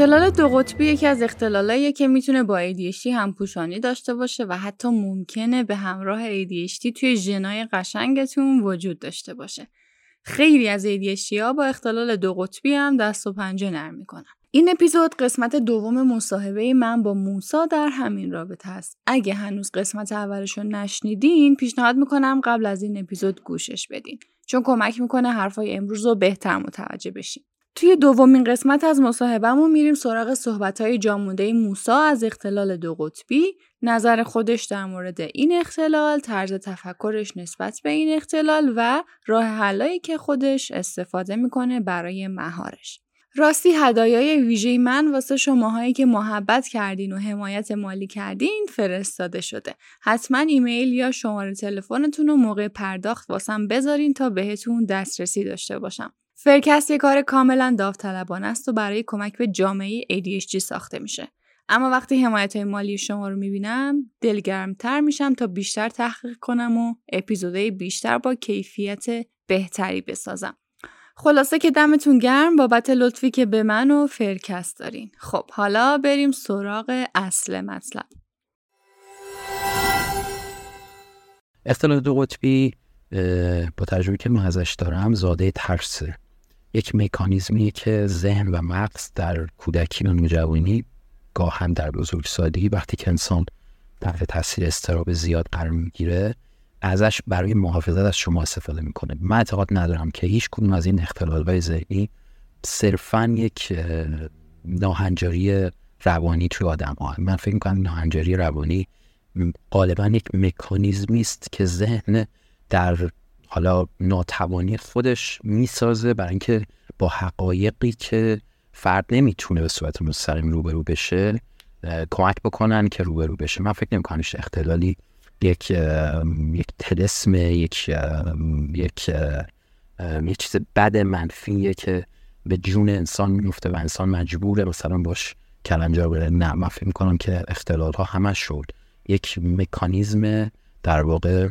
اختلال دو قطبی یکی از اختلالاییه که می‌تونه با ADHD همپوشانی داشته باشه و حتی ممکنه به همراه ADHD توی ژنای قشنگتون وجود داشته باشه. خیلی از ADHD ها با اختلال دو قطبی هم دست و پنجه نرم می‌کنن. این اپیزود قسمت دوم مصاحبه من با موسا در همین رابطه است. اگه هنوز قسمت اولش رو نشنیدین پیشنهاد می‌کنم قبل از این اپیزود گوشش بدین چون کمک می‌کنه حرفای امروز رو بهتر متوجه بشین. توی دومین قسمت از مصاحبهمون میریم سراغ صحبتهای جامونده موسا از اختلال دو قطبی، نظر خودش در مورد این اختلال، طرز تفکرش نسبت به این اختلال و راه حلایی که خودش استفاده می‌کنه برای مهارش. راستی هدایای ویژه من واسه شماهایی که محبت کردین و حمایت مالی کردین فرستاده شده. حتما ایمیل یا شماره تلفنتون رو موقع پرداخت واسم بذارین تا بهتون دسترسی داشته باشم. فرکست یه کار کاملا داوطلبانه است و برای کمک به جامعه ADHD ساخته میشه. اما وقتی حمایت های مالی شما رو می‌بینم دلگرمتر میشم تا بیشتر تحقیق کنم و اپیزودهای بیشتر با کیفیت بهتری بسازم. خلاصه که دمتون گرم بابت لطفی که به من و فرکست دارین. خب حالا بریم سراغ اصل مطلب. اختلال دو قطبی با تجربه که من ازش دارم زاده ترسه یک مکانیزمی که ذهن و مغز در کودکی و نوجوانی گاهن در بزرگسالی وقتی که انسان تحت تاثیر استراب زیاد قرار می‌گیره ازش برای محافظت از شما استفاده می‌کنه. من اعتقاد ندارم که هیچ کدوم از این های ذهنی صرفا یک ناهنجاری روانی توی آدم ها. من فکر می‌کنم ناهنجاری روانی غالبا یک مکانیزمی است که ذهن در حالا ناتوانی خودش می‌سازه برای اینکه با حقایقی که فرد نمی‌تونه به صورت مستقیم روبرو بشه کمک بکنن که روبرو بشه. من فکر نمی‌کنم اختلالی یک یک تلسم یک یک یک چیز بد منفیه که به جون انسان میفته و انسان مجبوره مثلا باش کلنجار بره. نه من فکر می‌کنم که اختلال ها همش شد. یک مکانیزم در واقع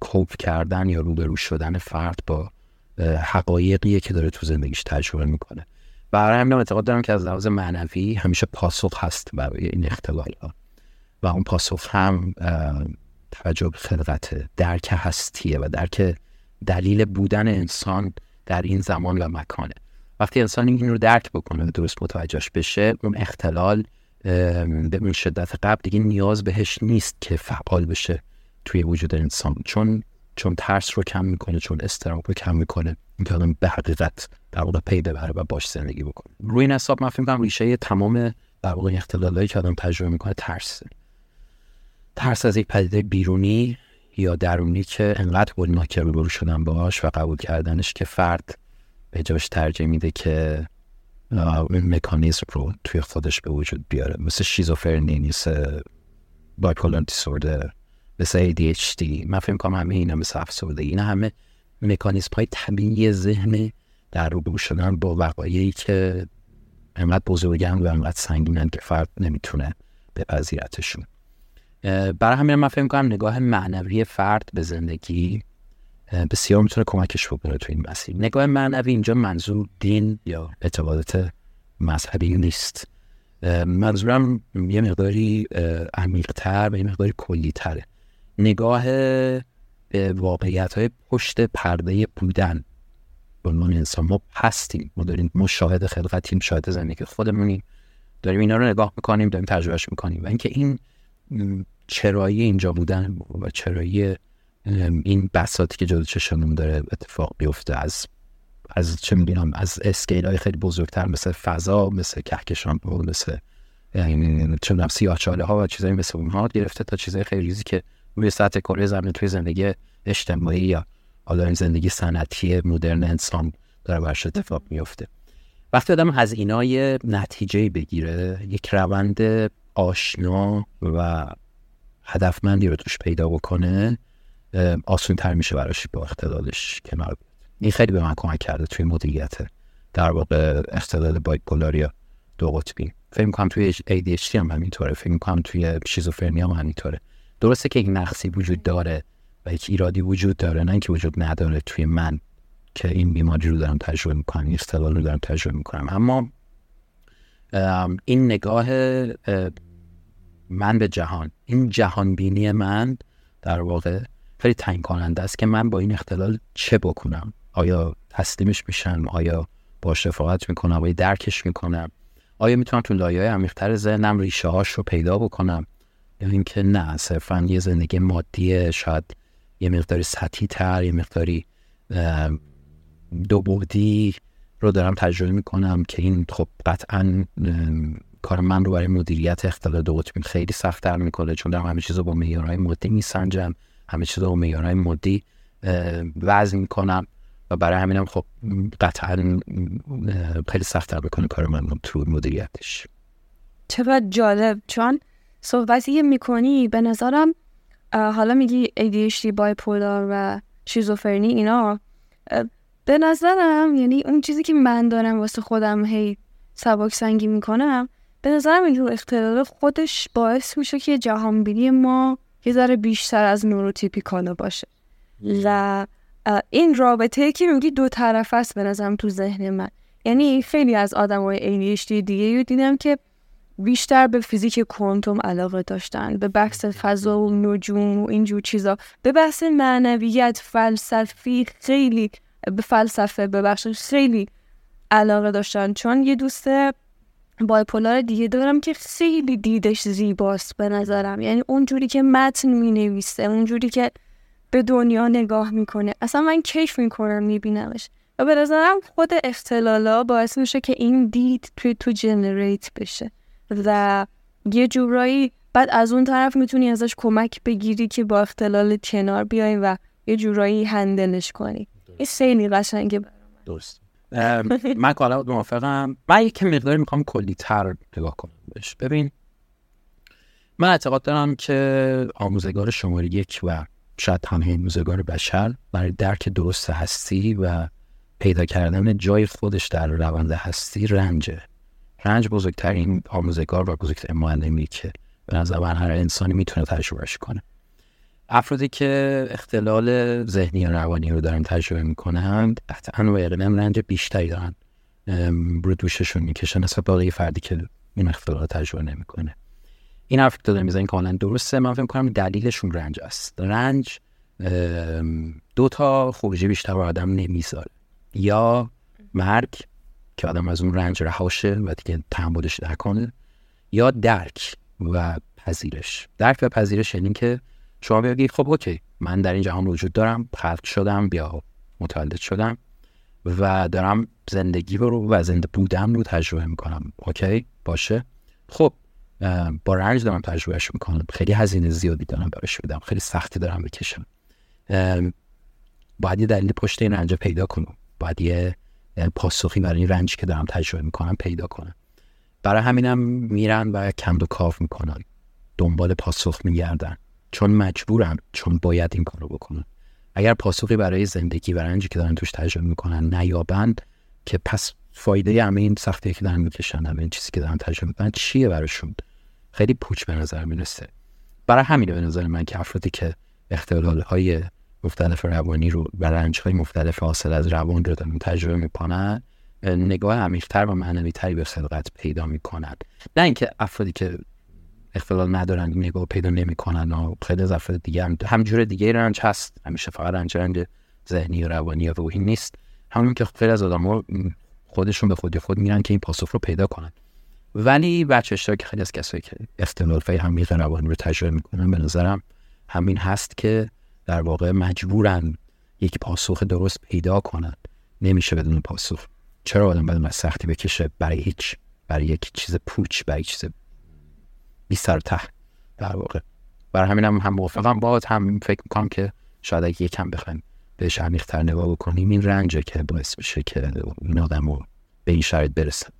کوپ کردن یا روبرو شدن فرد با حقایقیه که داره تو زندگیش تجربه می‌کنه. برای همین اعتقاد دارم که از لحاظ معنوی همیشه پاسخ هست برای این اختلال ها. و اون پاسخ هم توجه به خلقت درک هستیه و درک دلیل بودن انسان در این زمان و مکانه. وقتی انسان این رو درک بکنه و درست متوجهش بشه اون اختلال به اون شدت قبل دیگه نیاز بهش نیست که فعال بشه. توی وجود انسان. چون چون ترس رو کم می‌کنه چون استراب رو کم می‌کنه اینکه آدم به حقیقت در واقع پی ببره و باش زندگی بکنه. روی این حساب من فکر ریشه تمام در واقع اختلالایی که آدم تجربه می‌کنه ترس ترس از یک پدیده بیرونی یا درونی که انقدر هولناک روبرو شدن باش و قبول کردنش که فرد به جاش ترجیح میده که این مکانیزم رو توی خودش به وجود بیاره. مثل شیزوفرنی مثل بایپولار دیسوردر. مثل ADHD من فکر کنم همه اینا مثل افسردگی اینا همه مکانیزم های طبیعی ذهن در روبرو شدن با وقایعی که انقدر بزرگن و انقدر سنگینن که فرد نمی‌تونه به پذیرتشون برای همین من فکر کنم نگاه معنوی فرد به زندگی بسیار می‌تونه کمکش بکنه تو این مسیر. نگاه معنوی اینجا منظور دین یا اعتقادات مذهبی نیست. منظورم یه مقداری عمیقتر و یه مقداری کلیتره. نگاه به واقعیت های پشت پرده بودن. به عنوان انسان ما هستیم. ما داریم ما شاهد خلقتیم شاهد زندگی خودمونیم. داریم اینا رو نگاه می‌کنیم داریم تجربهش می‌کنیم. و اینکه این چرایی اینجا بودن و چرایی این بساتی که جلو چشمون داره اتفاق بیفته از از چه می‌دونم از اسکیل های خیلی بزرگتر مثل فضا مثل کهکشان مثل یعنی چه سیاه چاله ها و چیزایی مثل اونها گرفته تا چیزای خیلی ریزی که روی سطح کره زمین توی زندگی اجتماعی یا حالا این زندگی سنتی مدرن انسان داره برش اتفاق میفته. وقتی آدم هزینای نتیجه بگیره یک روند آشنا و هدفمندی رو توش پیدا بکنه آسون تر میشه براش با اختلالش کنار بیاد. این خیلی به من کمک کرده توی مدیریت در واقع اختلال بایپولاریا دو قطبی. فکر می‌کنم توی ADHD هم همینطوره. فکر می‌کنم توی شیزوفرنی هم همینطوره. درسته که یک نقصی وجود داره و یک ایرادی وجود داره نه اینکه وجود نداره توی من که این بیماری رو دارم تجربه می‌کنم این اختلال رو دارم تجربه می‌کنم. اما این نگاه من به جهان این جهان بینی من در واقع خیلی تعیین کننده است که من با این اختلال چه بکنم؟ آیا تسلیمش میشم؟ آیا با شفاعت می‌کنم؟ آیا درکش می‌کنم؟ آیا می‌تونم تو لایه عمیقتر ذهنم ریشه هاش رو پیدا بکنم؟ یا اینکه نه صرفا یه زندگی مادی شاید یه مقداری سطحی تر یه مقداری دو بودی رو دارم تجربه می‌کنم که این خب قطعا کار من رو برای مدیریت اختلال دو قطبی خیلی سختتر می‌کنه چون دارم همه چیز رو با معیارهای مادی میسنجم همه چیز رو با معیارهای مادی وزن می‌کنم و برای همینم خب قطعا خیلی سختتر بکنه کار من تو مدیریتش. چقدر جالب چون صحبتی می‌کنی به نظرم حالا میگی ADHD بایپولار و شیزوفرنی اینا. به نظرم یعنی اون چیزی که من دارم واسه خودم هی سبک سنگی می‌کنم به نظرم این اختلال خودش باعث میشه که جهانبینی ما یه ذره بیشتر از نوروتیپیکالا باشه. و این رابطه که میگی دو طرف است به نظرم تو ذهن من. یعنی خیلی از آدم های ADHD دیگه دیدم که بیشتر به فیزیک کوانتوم علاقه داشتن به بحث فضا و نجوم و اینجور چیزا. به بحث معنویت فلسفی خیلی به فلسفه به بخش خیلی علاقه داشتن. چون یه دوست بایپولار دیگه دارم که خیلی دیدش زیباست به نظرم. یعنی اونجوری که متن می نویسه اونجوری که به دنیا نگاه می‌کنه. اصلا من کیف می‌کنم میبینمش. و به نظرم خود اختلالا باعث میشه که این دید توی تو جنریت بشه. و یه جورایی بعد از اون طرف می‌تونی ازش کمک بگیری که با اختلال کنار بیای و یه جورایی هندلش کنی. این خیلی قشنگه. درست. من کالا موافقم. من یک مقداری می‌خوام کلی تر نگاه کنم بهش. ببین من اعتقاد دارم که آموزگار شماره یک و شاید همه آموزگار بشر برای درک درست هستی و پیدا کردن جای خودش در روند هستی رنجه. رنج بزرگترین آموزگار و بزرگترین معلمی که به نظر هر انسانی می‌تونه تجربهش کنه. افرادی که اختلال ذهنی و روانی رو دارن تجربه می‌کنند قطعا و یقینا رنج بیشتری دارن. رو دوششون می‌کشن نسبت به فردی که این اختلال تجربه نمی‌کنه. این حرف که می‌زنین کاملا درسته. من فکر کنم دلیلشون رنج است. رنج دو تا خروجی بیشتر آدم نمی‌ذاره. یا مرگ که آدم از اون رنج رهاشه و دیگه تحملش نکنه یا درک و پذیرش. درک و پذیرش یعنی که شما بگی خب اوکی من در این جهان وجود دارم خلق شدم بیا متولد شدم و دارم زندگی رو و زنده بودم رو تجربه می‌کنم. اوکی؟ باشه. خب با رنج دارم تجربهش می‌کنم. خیلی هزینه زیادی دارم براش بدم خیلی سختی دارم بکشم. باید یه دلیل پشت این رنج پیدا کنم. باید یه پاسخی برای این رنجی که دارم تجربه می‌کنم پیدا کنم. برای همینم میرن و کند و کاف می‌کنن. دنبال پاسخ میگردن. چون مجبورن چون باید این کارو بکنن اگر پاسخی برای زندگی و رنجی که دارن توش تجربه می‌کنن نیابند که پس فایده همه این سختی که دارن می‌کشن همه این چیزی که دارن تجربه می‌کنن چیه براشون؟ خیلی پوچ به نظر می‌رسه. برای همینه به نظر من که افرادی که اختلال های مختلف روانی رو و رنج های مختلف حاصل از روان رو دارن تجربه می‌کنن نگاه عمیقتر و معنوی تری به خلقت پیدا می‌کنن. نه اینکه افرادی که اختلال ندارن نگاه پیدا نمی‌کنن و خیلی از افراد دیگه هم همجور دیگه رنج هست. همیشه فقط رنج رنج ذهنی و روانی و روحی نیست. همون که خیلی از آدم خودشون به خودی خود میرن که این پاسخ رو پیدا کنن. ولی بچه که خیلی از کسایی که اختلال فی همیق روانی رو تجربه می‌کنن به نظرم همین هست که در واقع مجبورن یک پاسخ درست پیدا کنند نمیشه بدون پاسخ. چرا آدم بدون از سختی بکشه برای هیچ؟ برای یک چیز پوچ برای چیز بی سر ته. در واقع. برای همین هم, هم موافقم. با هم فکر می‌کنم که شاید اگه یکم بخوایم بهش عمیق‌تر نگاه بکنیم این رنجه که باعث میشه که این آدم رو به این شرایط برسن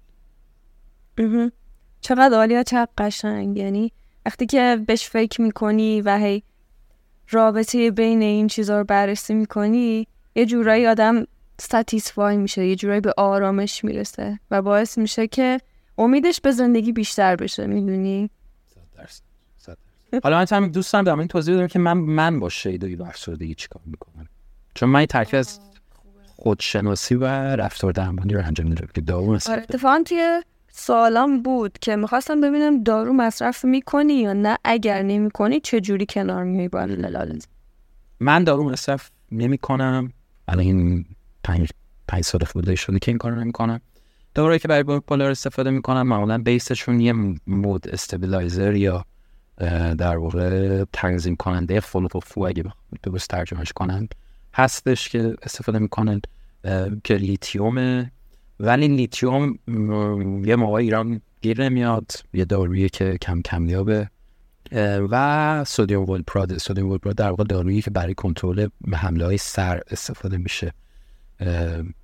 چقدر عالی چقدر قشنگ. یعنی وقتی که بهش فکر می‌کنی و هی رابطه بین این چیزها رو بررسی می‌کنی یه جورایی آدم ستیسفای میشه یه جورایی به آرامش می‌رسه و باعث میشه که امیدش به زندگی بیشتر بشه می‌دونی؟ حالا من هم دوستم دارم این توضیح بدم که من من با شیدایی و افسردگی چیکار می‌کنم؟ چون من ترکیب از خودشناسی و رفتار درمانی رو انجام میدم که دارو آره اتفاقا توی سوالام بود که می‌خواستم ببینم دارو مصرف می‌کنی یا نه؟ اگر نمی‌کنی چه جوری کنار میای با من دارو مصرف نمی‌کنم. الان این پنج, پنج سال خورده شده که این کار رو نمی‌کنم. داروی که برای bipolar استفاده می‌کنم معمولا base شون یه mood stabilizer یا در واقع تنظیم کننده خلق و خو اگه درست ترجمهش کنن. هستش که استفاده می‌کنن. که لیتیوم ولی لیتیوم یه موقع ایران گیر نمیاد یه دارویی که کم کمیابه و sodium valproate sodium valproate در واقع دارویی که برای کنترل حمله های صرع استفاده میشه.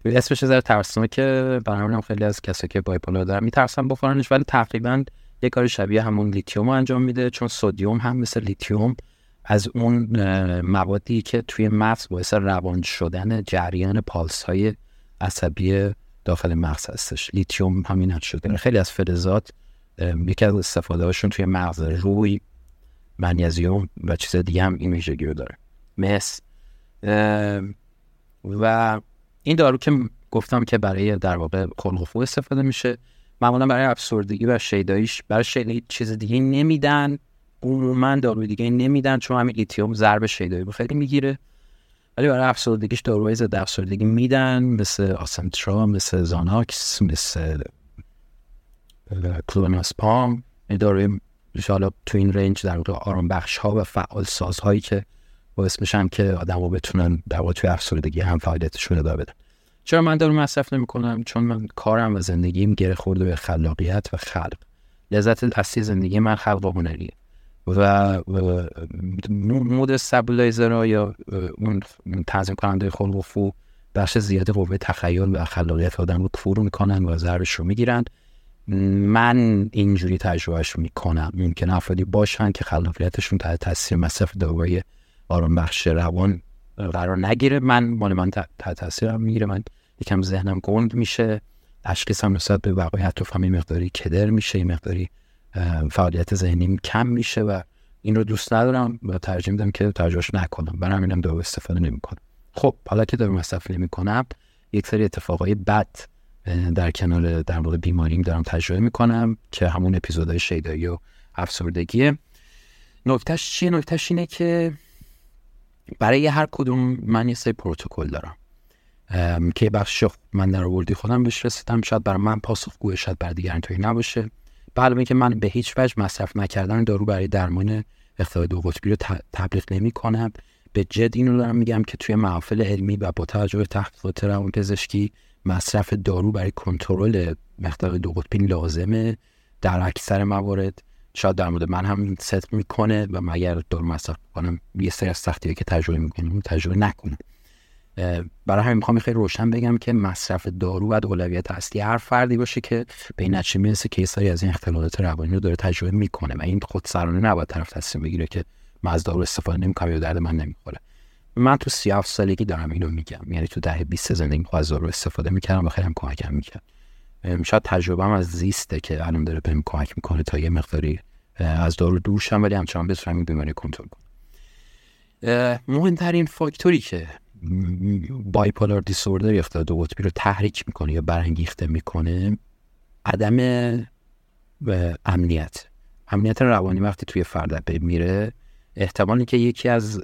اسمش ذره ترسناکه که برای خیلی از کسایی که bipolar دارن میترسن بخورنش ولی تقریبا یه کار شبیه همون لیتیوم انجام میده چون sodium هم مثل لیتیوم از اون موادی که توی مغز باعث روان شدن جریان پالس های عصبی داخل مغز هستش. لیتیوم همین شده. خیلی از فلزات یکی از استفاده هاشون توی مغز روی منیزیوم و چیز دیگه هم این ویژگی رو داره. مس و این دارو که گفتم که برای در واقع خلق استفاده میشه معمولا برای افسردگی و شیداییش برای شیدایی چیز دیگه نمیدن. عموما دارو دیگه نمیدن چون همین لیتیوم ضرب شیدایی رو خیلی می‌گیره. ولی برای افسردگیش داروهای ضد افسردگی میدن مثل آسنترا مثل زاناکس مثل کلوناسپام این داروی حالا تو این رنج در واقع آرام بخش ها و فعال ساز هایی که باعث میشن که آدم رو بتونن در واقع توی افسردگی هم فعالیتشون ادامه بدن. چرا من دارو مصرف نمی کنم چون من کارم و زندگیم گره خورده به خلاقیت و خلق. لذت اصلی زندگی من خلق و هنریه. و مود استابیلایزر یا اون تنظیم کننده خلق و فو بخش زیاد قوه تخیل و خلاقیت آدم رو کفور می‌کنن و ضربش رو می‌گیرن. من اینجوری تجربهش می‌کنم. ممکن افرادی باشن که خلاقیتشون تحت تاثیر مصرف داروی آرام بخش روان قرار نگیره. من مال من تحت تاثیرم می‌گیره. من یکم ذهنم گنگ میشه. تشخیصم نسبت به وقایع و همین مقداری کدر میشه. مقداری فعالیت ذهنیم کم میشه و این رو دوست ندارم و ترجیح میدم که ترجمهش نکنم. برای همینم دارو استفاده نمی‌کنم. خب حالا که دارو مصرف نمی‌کنم یک سری اتفاقای بد در کنار در واقع بیماریم دارم تجربه می‌کنم که همون اپیزودهای شیدایی و افسردگیه نکتهش چیه؟ نکتهش اینه که برای هر کدوم من یه سری پروتکل دارم. که بخش من در آوردی خودم بهش رسیدم. شاید برای من پاسخگوی شاید برای دیگران توی نباشه. بعد که من به هیچ وجه مصرف نکردن دارو برای درمان اختلال دو قطبی رو تبلیغ نمی کنم به جد اینو دارم میگم که توی محافل علمی و با توجه به تحقیقات روان پزشکی مصرف دارو برای کنترل اختلال دو قطبی لازمه در اکثر موارد. شاید در مورد من هم ست می‌کنه و مگر دارو مصرف کنم یه سری از سختی که تجربه می‌کنم تجربه نکنم. برای همین می‌خوام خیلی روشن بگم که مصرف دارو و اولویت اصلی هر فردی باشه که به این نتیجه می‌رسه کیسایی از این اختلالات روانی رو داره تجربه می‌کنه و این خود سرانه نباید طرف تصمیم بگیره که من از دارو استفاده نمی‌کنم یا درد من نمی‌خوره. من تو 37 سالگی دارم اینو میگم. یعنی تو دهه 20 زندگی از دارو استفاده می‌کردم و خیلی هم کمکم می‌کرد. شاید تجربهم از زیسته که الان داره بهم کمک می‌کنه تا یه مقداری از دارو دور شم ولی همچنان بتونم این بیماری کنترل کنم. مهمترین فاکتوری که بایپولار دیسوردر یا دو قطبی رو تحریک می‌کنه یا برانگیخته می‌کنه عدم امنیت. امنیت روانی وقتی توی فرد میره احتمالی که یکی از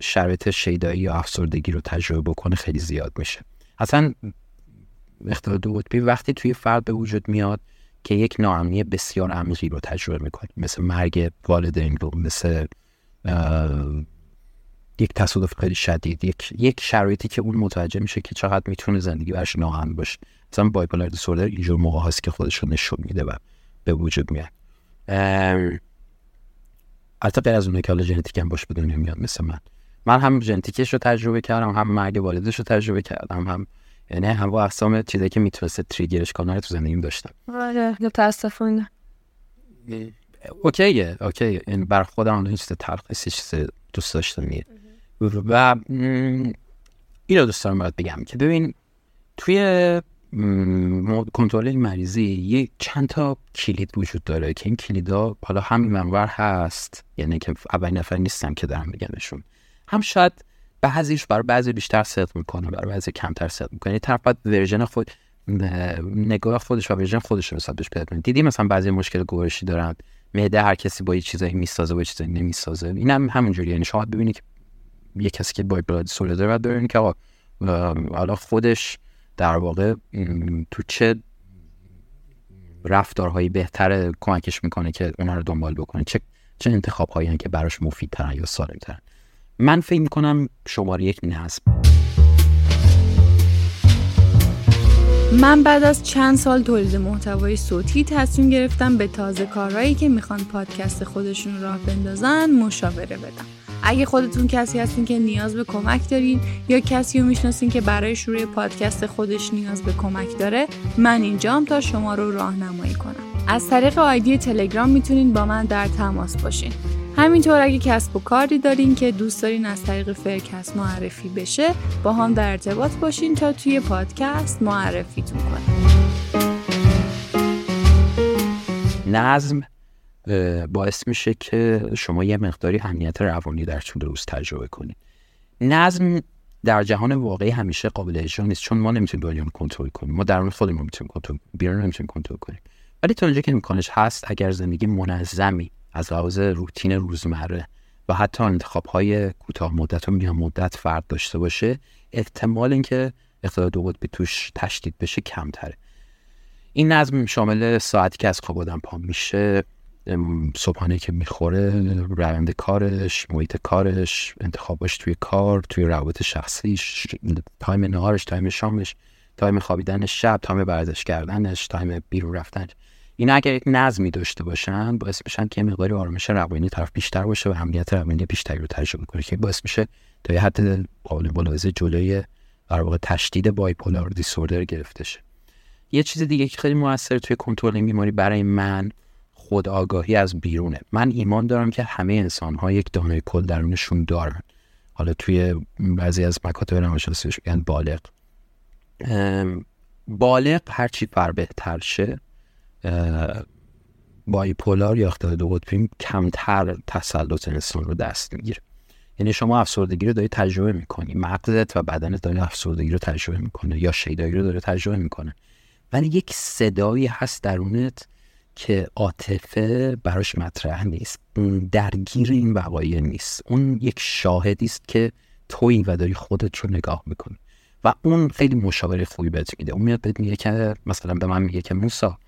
شرایط شیدایی یا افسردگی رو تجربه بکنه خیلی زیاد میشه. اصلا اختلال دو قطبی وقتی توی فرد به وجود میاد که یک ناامنی بسیار عمیقی رو تجربه می‌کنه مثل مرگ والدین مثل یک تصادف خیلی شدید یک یک شرایطی که اون متوجه میشه که چقدر می‌تونه زندگی برش ناامن باشه. مثلا بایپولار دیسوردر اینجور موقع هست که خودش رو نشون میده و به وجود میاد. البته غیر از اون که حالا ژنتیک هم باش به دنیا میاد مثل من. من هم ژنتیکش رو تجربه کردم هم مرگ والدش رو تجربه کردم هم یعنی هم با اقسام چیزایی که می‌تونسته تریگرش کنه رو تو زندگیم داشتم. آره متاسفانه. اوکیه اوکی این بر خودم این چیز تلخ چیز دوست داشتنیه. و م، اینو دوست دارم باید بگم که ببین توی کنترل این مریضی یه چند تا کلید وجود داره که این کلیدا حالا هم منور هست یعنی که اولین نفر نیستم که دارم بگمشون هم شاید بعضیش برای بعضی بیشتر صدق می‌کنه برای بعضی کمتر صدق می‌کنه یه طرف باید version خود نگاه خودش و version خودش رو نسبت بهش پیدا کنه دیدی مثلا بعضی مشکل گوارشی دارن معده هر کسی با یه چیزایی می‌سازه با یه چیزایی نمی‌سازه این هم همونجوری یعنی شما باید ببینی که یه کسی که با بلاد سوله داره باید ببینی که حالا خودش در واقع تو چه رفتارهایی بهتر کمکش می‌کنه که اونا رو دنبال بکنه؟ چه چه انتخاب هایی که براش مفید ترن یا سالم ترن من فکر می‌کنم شماره یک نصب من بعد از چند سال تولید محتوای صوتی تصمیم گرفتم به تازه کارهایی که می‌خوان پادکست خودشون راه بندازن مشاوره بدم. اگه خودتون کسی هستین که نیاز به کمک دارین یا کسی رو می‌شناسین که برای شروع پادکست خودش نیاز به کمک داره من اینجام تا شما رو راهنمایی کنم. از طریق آیدی تلگرام می‌تونین با من در تماس باشین. همینطور اگه کسب و کاری دارین که دوست دارین از طریق فرکست معرفی بشه با هم در ارتباط باشین تا توی پادکست معرفیتون کنیم. نظم باعث میشه که شما یه مقداری امنیت روانی در طول روز تجربه کنید نظم در جهان واقعی همیشه قابل اجرا نیست چون ما نمی‌تونیم دنیا رو کنترل کنیم. ما درون خودمون می‌تونیم کنترل بیرون نمی‌تونیم کنترل کنیم. ولی تا اونجا که امکانش هست اگر زندگی منظمی از لحاظ روتین روزمره و حتی انتخاب های کوتاه مدت و میان مدت فرد داشته باشه احتمال اینکه اختلال دو قطبی توش تشدید بشه کمتره. این نظم شامل ساعتی که از خواب آدم پا میشه صبحانه که می‌خوره روند کارش محیط کارش انتخابش توی کار توی روابط شخصیش time نهارش time شامش time خوابیدن شب time ورزش کردنش time بیرون رفتنش. این اگر یک نظمی داشته باشن باعث میشن که یه مقداری آرامش روانی طرف بیشتر باشه و امنیت روانی بیشتری رو تجربه کنه که باعث میشه تا یه حد قابل ملاحظه جلوی در واقع تشدید bipolar disorder گرفته شه. یه چیز دیگه که خیلی موثر توی کنترل بیماری برای من خود آگاهی از بیرونه. من ایمان دارم که همه انسان ها یک دانه کل درونشون دارن. حالا توی بعضی از مکاتب روانشناسیش میگن بالغ. بالغ هرچی فر بهتر شه بایپولار یا اختلال دو قطبی کمتر تسلط انسان رو دست می‌گیره. یعنی شما افسردگی رو داری تجربه می‌کنی. مغزت و بدنت داره افسردگی رو تجربه می‌کنه یا شیدایی رو داره تجربه می‌کنه. ولی یک صدایی هست درونت که عاطفه براش مطرح نیست. درگیر این وقایع نیست. اون یک شاهدی است که تویی و داری خودت رو نگاه می‌کنی. و اون خیلی مشاوره خوبی بهت میده. اون میاد بهت میگه که مثلا به من میگه که موسا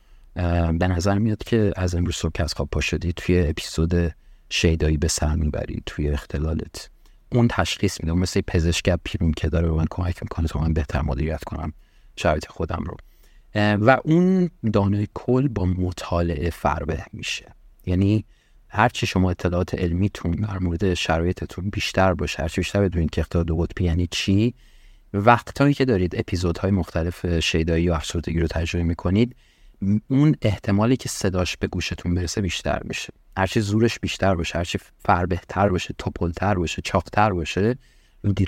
به نظر میاد که از امروز صبح از خواب پا شدی توی اپیزود شیدایی به سر می‌بری توی اختلالت. اون تشخیص میده. مثل پزشک پیرون که داره به من کمک می‌کنه تا من بهتر مدیریت کنم شرایط خودم رو. و اون دانه کل با مطالعه فربه میشه. یعنی هرچی شما اطلاعات علمیتون در مورد شرایطتون بیشتر باشه هرچی بیشتر بدونید که اختلال دو قطبی یعنی چی وقتایی که دارید اپیزودهای مختلف شیدایی یا افسردگی رو تجربه می‌کنید اون احتمالی که صداش به گوشتون برسه بیشتر میشه. هرچی زورش بیشتر باشه هرچی فر بهتر باشه توپلتر باشه چاقتر باشه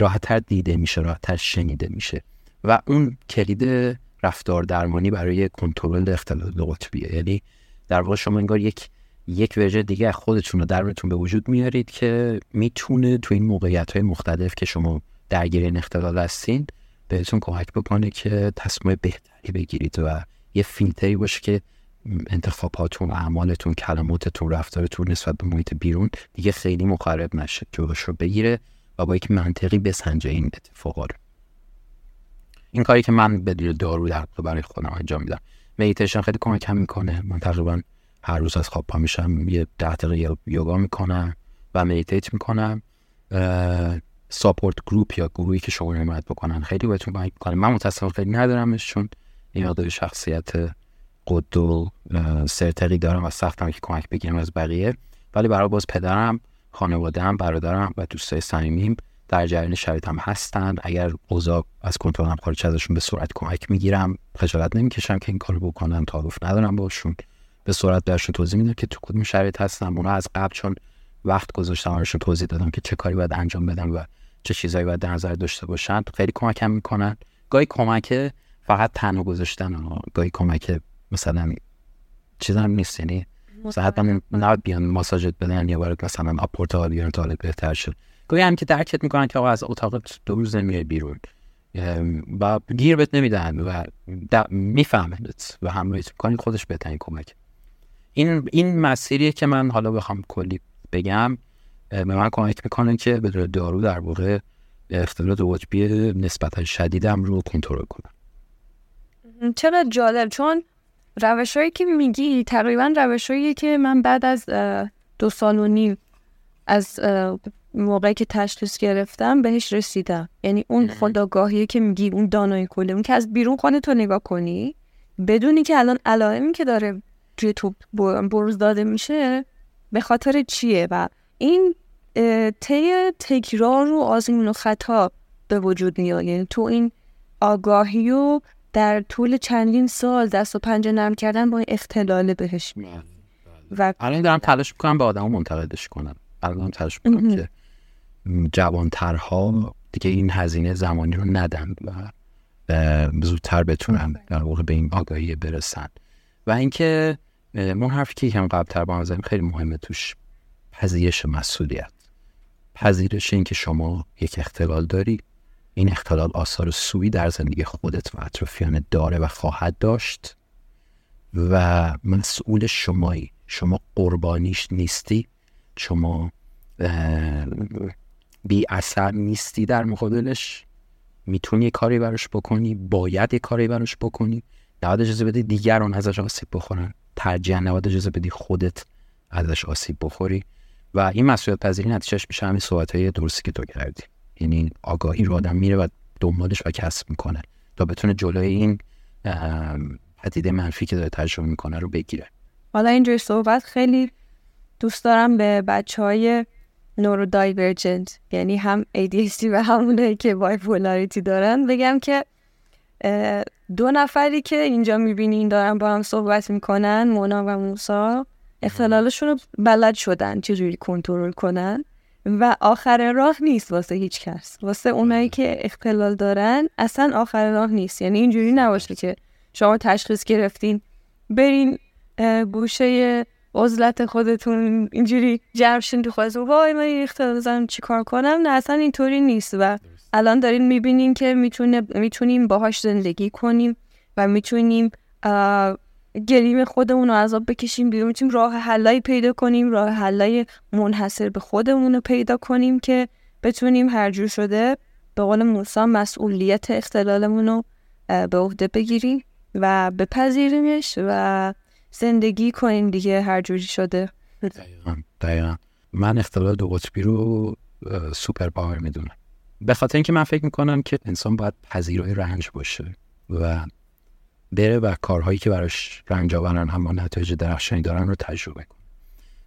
راحتتر دیده میشه راحتتر شنیده میشه. و اون کلید رفتار درمانی برای کنترل اختلال دو قطبیه. یعنی در واقع شما انگار یک یک وجه دیگه از خودتون رو درونتون به وجود میارید که می‌تونه تو این موقعیت های مختلف که شما درگیر این اختلال هستین بهتون کمک بکنه که تصمیم بهتری بگیرید و یه فیلتری باشه که انتخاباتون اعمالتون کلماتتون رفتارتون نسبت به محیط بیرون دیگه خیلی مخرب نشه جلوش رو بگیره و با یک منطقی بسنجه این اتفاقا رو. این کاری که من بدون دارو در برای خودم انجام میدم. مدیتیشن خیلی کمکم می‌کنه. من تقریبا هر روز از خواب پا میشم یه ده دقیقه یوگا می‌کنم و meditate می‌کنم. support group یا گروهی که شما حمایت بکنن. خیلی بهتون کمک می‌کنه. من متاسفانه خیلی ندارمش چون یه مقدار شخصیت غد و اه، سرتقی دارم و سختمه که کمک بگیرم از بقیه. ولی برای باز پدرم خانواده‌ام برادرم و دوستای صمیمیم در جریان شرایطم هستن. اگر اوضاع از کنترلم خارج ازشون به سرعت کمک می‌گیرم خجالت نمی‌کشم که این کارو بکنم تعارف ندارم باشون. به سرعت برشون توضیح میدم که تو کدوم شرایط هستم اونا از قبل چون وقت گذاشتم براشون توضیح دادم که چه کاری باید انجام بدم و چه چیزایی باید در نظر داشته باشن خیلی کمکم می‌کنن. گاهی کمک فقط تنها گذاشتن گاهی کمک مثلا چیز هم نیست یعنی مثلا حتما نباید بیان ماساژت بدن یا برات مثلا آپورت حال بیارن تا بهتر شد. گاهی هم که درکت می‌کنن که آقا از اتاق دو روز نمیای بیرون. و گیر بهت نمیدن و میفهمنت و همراهیت می‌کنی خودش بهترین کمک. این این مسیریه که من حالا بخوام کلی بگم. به من کمک می‌کنه که به دارو در واقع اختلالات قطبی نسبتا شدیدم رو کنترل کنم. چرا جالب؟ چون روشهایی که میگی تقریبا روشهایی که من بعد از دو سال و نیم از موقعی که تشخیص گرفتم بهش رسیدم. یعنی اون خداگاهی که میگی اون دانایی کلی اون که از بیرون خانه تو نگاه کنی بدونی که الان علائمی که داره توی تو برز داده میشه به خاطر چیه؟ و این طی تکرار و آزمون و خطا به وجود میاد. یعنی تو این آگاهی و در طول چندین سال دست و پنجه نرم کردن با اختلال بهش. و الان دارم تلاش می‌کنم به آدم منتقدش کنم. الان تلاش می‌کنم که جوانترها دیگه این هزینه زمانی رو ندن و زودتر بتونن در واقع به این آگاهی برسن. و اینکه من حرفی که یکم قبلتر با هم خیلی مهمه توش پذیرش مسئولیت. پذیرش اینکه شما یک اختلال داری این اختلال آثار سوی در زندگی خودت و اطرافیان داره و خواهد داشت و مسئول شمایی. شما قربانیش نیستی شما بی اثر نیستی در مقابلش. می‌تونی کاری براش بکنی باید کاری براش بکنی. نباید اجازه بدی دیگران ازش آسیب بخورن. ترجیح نباید اجازه بدی خودت ازش آسیب بخوری. و این مسئولیت پذیری نتیجهش میشه همین صحبت های درستی که تو کردی. یعنی آگاهی رو آدم میره و دنبالش و کسب می‌کنه تا بتونه جلوی این پدیده منفی که داره تجربه می‌کنه رو بگیره. حالا اینجور صحبت خیلی دوست دارم به بچه های نورو دایورجنت یعنی هم ADHD و همونه که بایپولاریتی دارن. بگم که دو نفری که اینجا می‌بینین دارن با هم صحبت می‌کنن مونا و موسا اختلالشون رو بلد شدن چجوری کنترل کنن. و آخر راه نیست واسه هیچ کس. واسه اونایی که اختلال دارن اصلا آخر راه نیست. یعنی اینجوری نباشه که شما تشخیص گرفتین برین گوشه عزلت خودتون اینجوری جرشین تو خودتون. وای من اختلال دارم چی کار کنم؟ نه اصلا اینطوری نیست و الان دارین می‌بینین که می‌تونه می‌تونیم باهاش زندگی کنیم و می‌تونیم گریم خودمون رو عذاب بکشیم بیرون. می‌تونیم راه حلایی پیدا کنیم راه حلای منحصر به خودمون رو پیدا کنیم که بتونیم هر جور شده به قول موسی مسئولیت اختلالمون رو به عهده بگیریم و بپذیریمش و زندگی کنیم دیگه هر جوری شده. دقیقا, من اختلال دو قطبی رو سوپر پاور می‌دونم. به خاطر اینکه من فکر می‌کنم که انسان باید پذیرای رنج باشه و بره و کارهایی که براش رنج آورن هم نتایج درخشانی دارن رو تجربه کنه.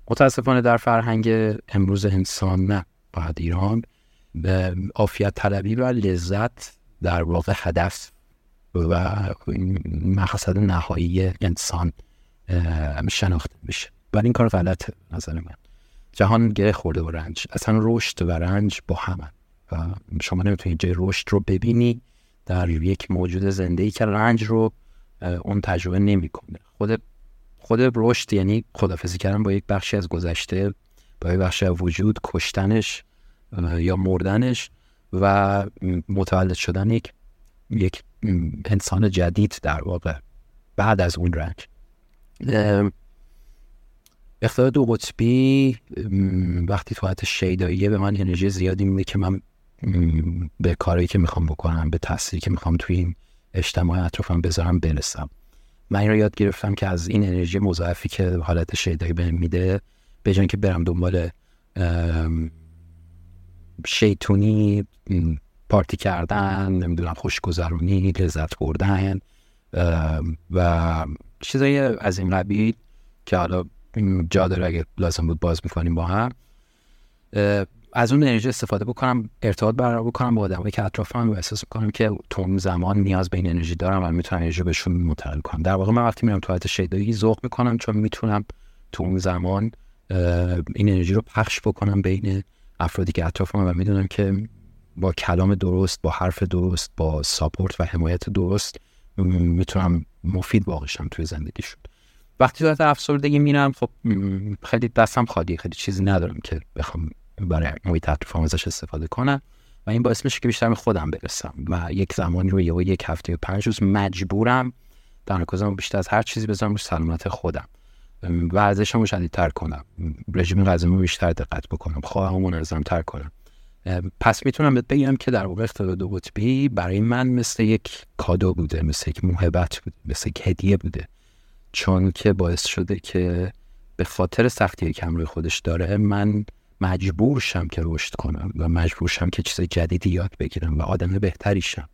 متاسفانه در فرهنگ امروز انسان نه باید ایران به عافیت طلبی و لذت در واقع هدف و مقصد نهایی انسان شناخته بشه ولی این کار غلط نظر من. جهان گره خورده و رنج. اصلا رشد و رنج با همه. و شما نمی‌تونید جای رشد رو ببینی در یک موجود زنده ای که رنج رو اون تجربه نمی‌کنه. خود خود رشد یعنی خدافزی کردن با یک بخشی از گذشته با یک بخشی از وجود کشتنش یا مردنش و متولد شدن یک یک انسان جدید در واقع بعد از اون رنج. اختیار دو قطبی وقتی تو حالت شیداییه به من انرژی زیادی میده که من به کاری که می‌خوام بکنم به تأثیری که می‌خوام توی این اجتماع اطرافم بذارم برسم. من این رو یاد گرفتم که از این انرژی مضاعفی که حالت شیدایی بهم میده به که برم دنبال شیطونی پارتی کردن نمی‌دونم خوشگذرونی لذت بردن و چیزایی از این قبیل که حالا جا داره اگه لازم بود باز می‌کنیم با هم از اون انرژی استفاده بکنم ارتباط برقرار بکنم با آدمایی که اطرافم و احساس می‌کنم که تو اون زمان نیاز به این انرژی دارم و می‌تونم انرژی بهشون منتقل کنم. در واقع من وقتی میرم تو حالت شیدایی ذوق می‌کنم چون می‌تونم تو اون زمان این انرژی رو پخش بکنم بین افرادی که اطرافم و می‌دونم که با کلام درست با حرف درست با ساپورت و حمایت درست می‌تونم مفید واقعشم توی زندگیشون وقتی صورت افسردگی میرم خب خیلی دستم خالی خیلی چیزی ندارم که بخوام برای محیط اطرافم ازش استفاده کنم و این باعث میشه که بیشتر به خودم برسم و یک زمانی رو یا یک هفته و پنج روز مجبورم تمرکزم بیشتر از هر چیزی بذارم رو سلامت خودم. ورزشم رو شدیدتر کنم. رژیم غذایی بیشتر دقت بکنم. خواهم منظم تر کنم. پس می‌تونم بگم که در واقع اختلال دو قطبی برای من مثل یک کادو بوده مثل یک محبت بوده مثل یک هدیه بوده. چون که باعث شده که به خاطر سختی که روی خودش داره من مجبور شم که رشد کنم و مجبور شم که چیز جدیدی یاد بگیرم و آدم بهتری شم.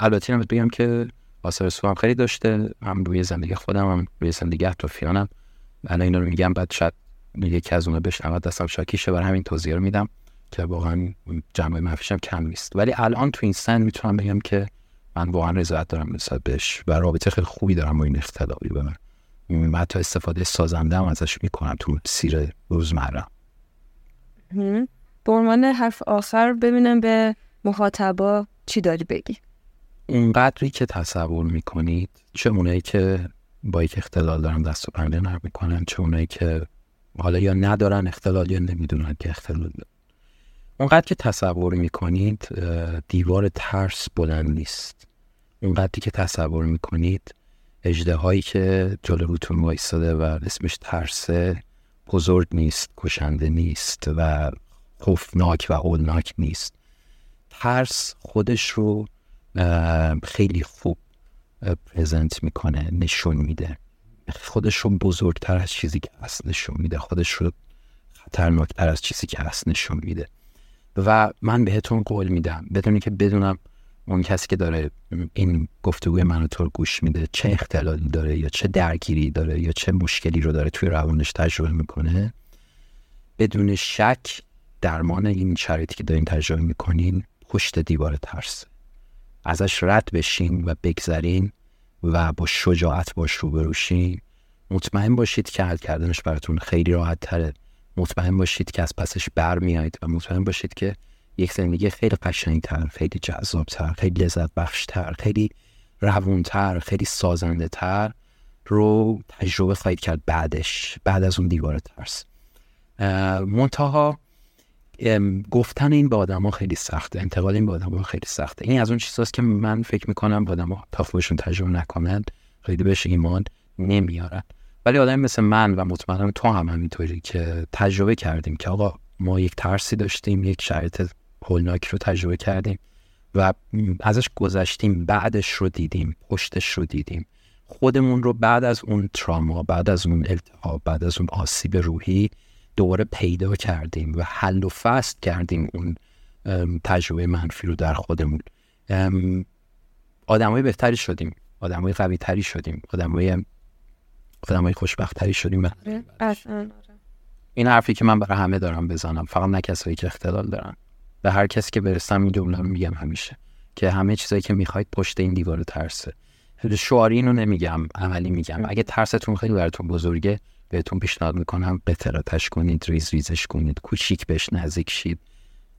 البته هم بگم که آثار سو هم خیلی داشته. هم روی زندگی خودم هم روی زندگی اطرافیانم. الان اینا رو میگم بعد شاید یکی از اونها بشنود دستم شاکیشه برای همین توضیح رو میدم. که واقعا جمعه منفیشم کم نیست. ولی الان تو این سن می‌تونم بگم که من واقعا رضایت دارم نسبت بهش و رابطه خیلی خوبی دارم با این اختلافی به من. حتی استفاده سازنده هم ازش می‌کنم تو سیر روزمره. به عنوان حرف آخر ببینم به مخاطبا چی داری بگی. اونقدری که تصور می‌کنید چه اونایی که با یک اختلال دارن دست و پنجه نرم می‌کنن چه اونایی که حالا یا ندارن اختلال یا نمی‌دونن که اختلال دارن. اونقدر که تصور می‌کنید دیوار ترس بلند نیست. اونقدری که تصور می‌کنید اجده هایی که جلو روتون وایستاده و اسمش ترسه بزرگ نیست کشنده نیست و خوفناک و هولناک نیست. ترس خودش رو خیلی خوب پرزنت می‌کنه نشون میده. خودش رو بزرگتر از چیزی که هست نشون میده. خودش رو خطرناکتر از چیزی که هست نشون میده. و من بهتون قول میدم. بدونی که بدونم اون کسی که داره این گفتگوی منو تو گوش میده چه اختلالی داره یا چه درگیری داره یا چه مشکلی رو داره توی روانش تجربه می‌کنه بدون شک درمان این شرایطی که دارین تجربه می‌کنین پشت دیوار ترس. ازش رد بشین و بگذرین و با شجاعت باش روبروشین مطمئن باشید که حل کردنش براتون خیلی راحت تره. مطمئن باشید که از پسش برمیایید و مطمئن باشید که یک زندگی خیلی قشنگتر خیلی جذابتر خیلی لذت بخشتر خیلی روونتر خیلی سازنده تر رو تجربه خواهید کرد بعدش بعد از اون دیوار ترس. منتها گفتن این به آدما خیلی سخته انتقال این به آدما خیلی سخته. این از اون چیزاست که من فکر می‌کنم به آدما تا تجربه نکنند خیلی بهش ایمان نمیارن. ولی آدم مثل من و مطمئنم تو هم همینطوری که تجربه کردیم که آقا ما یک ترسی داشتیم یک شرایط هولناک رو تجربه کردیم و ازش گذشتیم بعدش رو دیدیم پشتش رو دیدیم. خودمون رو بعد از اون تراما بعد از اون التهاب بعد از اون آسیب روحی دوباره پیدا کردیم و حل و فصل کردیم اون تجربه منفی رو در خودمون. آدمای بهتری شدیم آدمای قوی تری شدیم آدمای آدمای خوشبختری شدیم. آره، آره. این حرفی که من برای همه دارم بزنم فقط نه کسایی که اختلال دارن. به هر کسی که برسم این جمله رو میگم همیشه. که همه چیزایی که می‌خواید پشت این دیوار ترسه. شعاری اینو نمیگم عملی میگم. اگه ترستون خیلی براتون بزرگه بهتون پیشنهاد می‌کنم بتراتش کنید ریز ریزش کنید کوچیک بهش نزدیک شید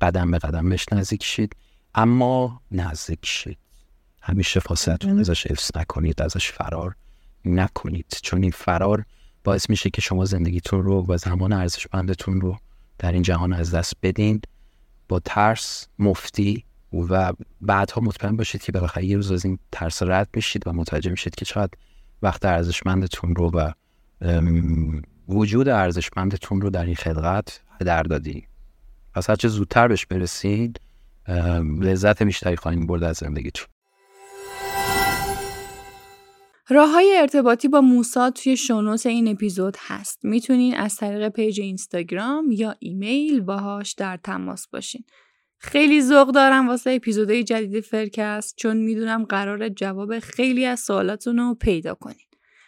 قدم به قدم بهش نزدیک شید. اما نزدیک شید. همیشه فاصلتون ازش حفظ نکنید ازش فرار نکنید چون این فرار باعث میشه که شما زندگیتون رو و زمان ارزشمندتون رو در این جهان از دست بدین. با ترس مفتی و بعدها مطمئن باشید که بالاخره یه روز از این ترس رد میشید و متوجه میشید که چقدر وقت ارزشمندتون رو و وجود ارزشمندتون رو در این خلقت در دادی. پس هرچه زودتر بهش برسید لذت بیشتری خواهیم برد از زندگیتون. راه های ارتباطی با موسی توی show notes این اپیزود هست. می‌تونین از طریق page اینستاگرام یا ایمیل باهاش در تماس باشین. خیلی ذوق دارم واسه اپیزودهای جدید فرکست چون می‌دونم قراره جواب خیلی از سوالاتون رو پیدا کنین.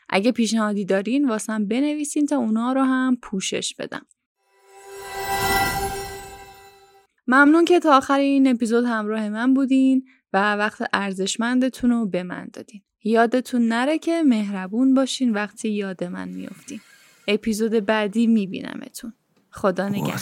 اگه پیشنهادی دارین واسم بنویسین تا اونا رو هم پوشش بدم. ممنون که تا آخر این اپیزود همراه من بودین و وقت ارزشمندتون رو به من دادین. یادتون نره که مهربون باشین وقتی یاد من میافتین. اپیزود بعدی میبینمتون. خدا نگهدار.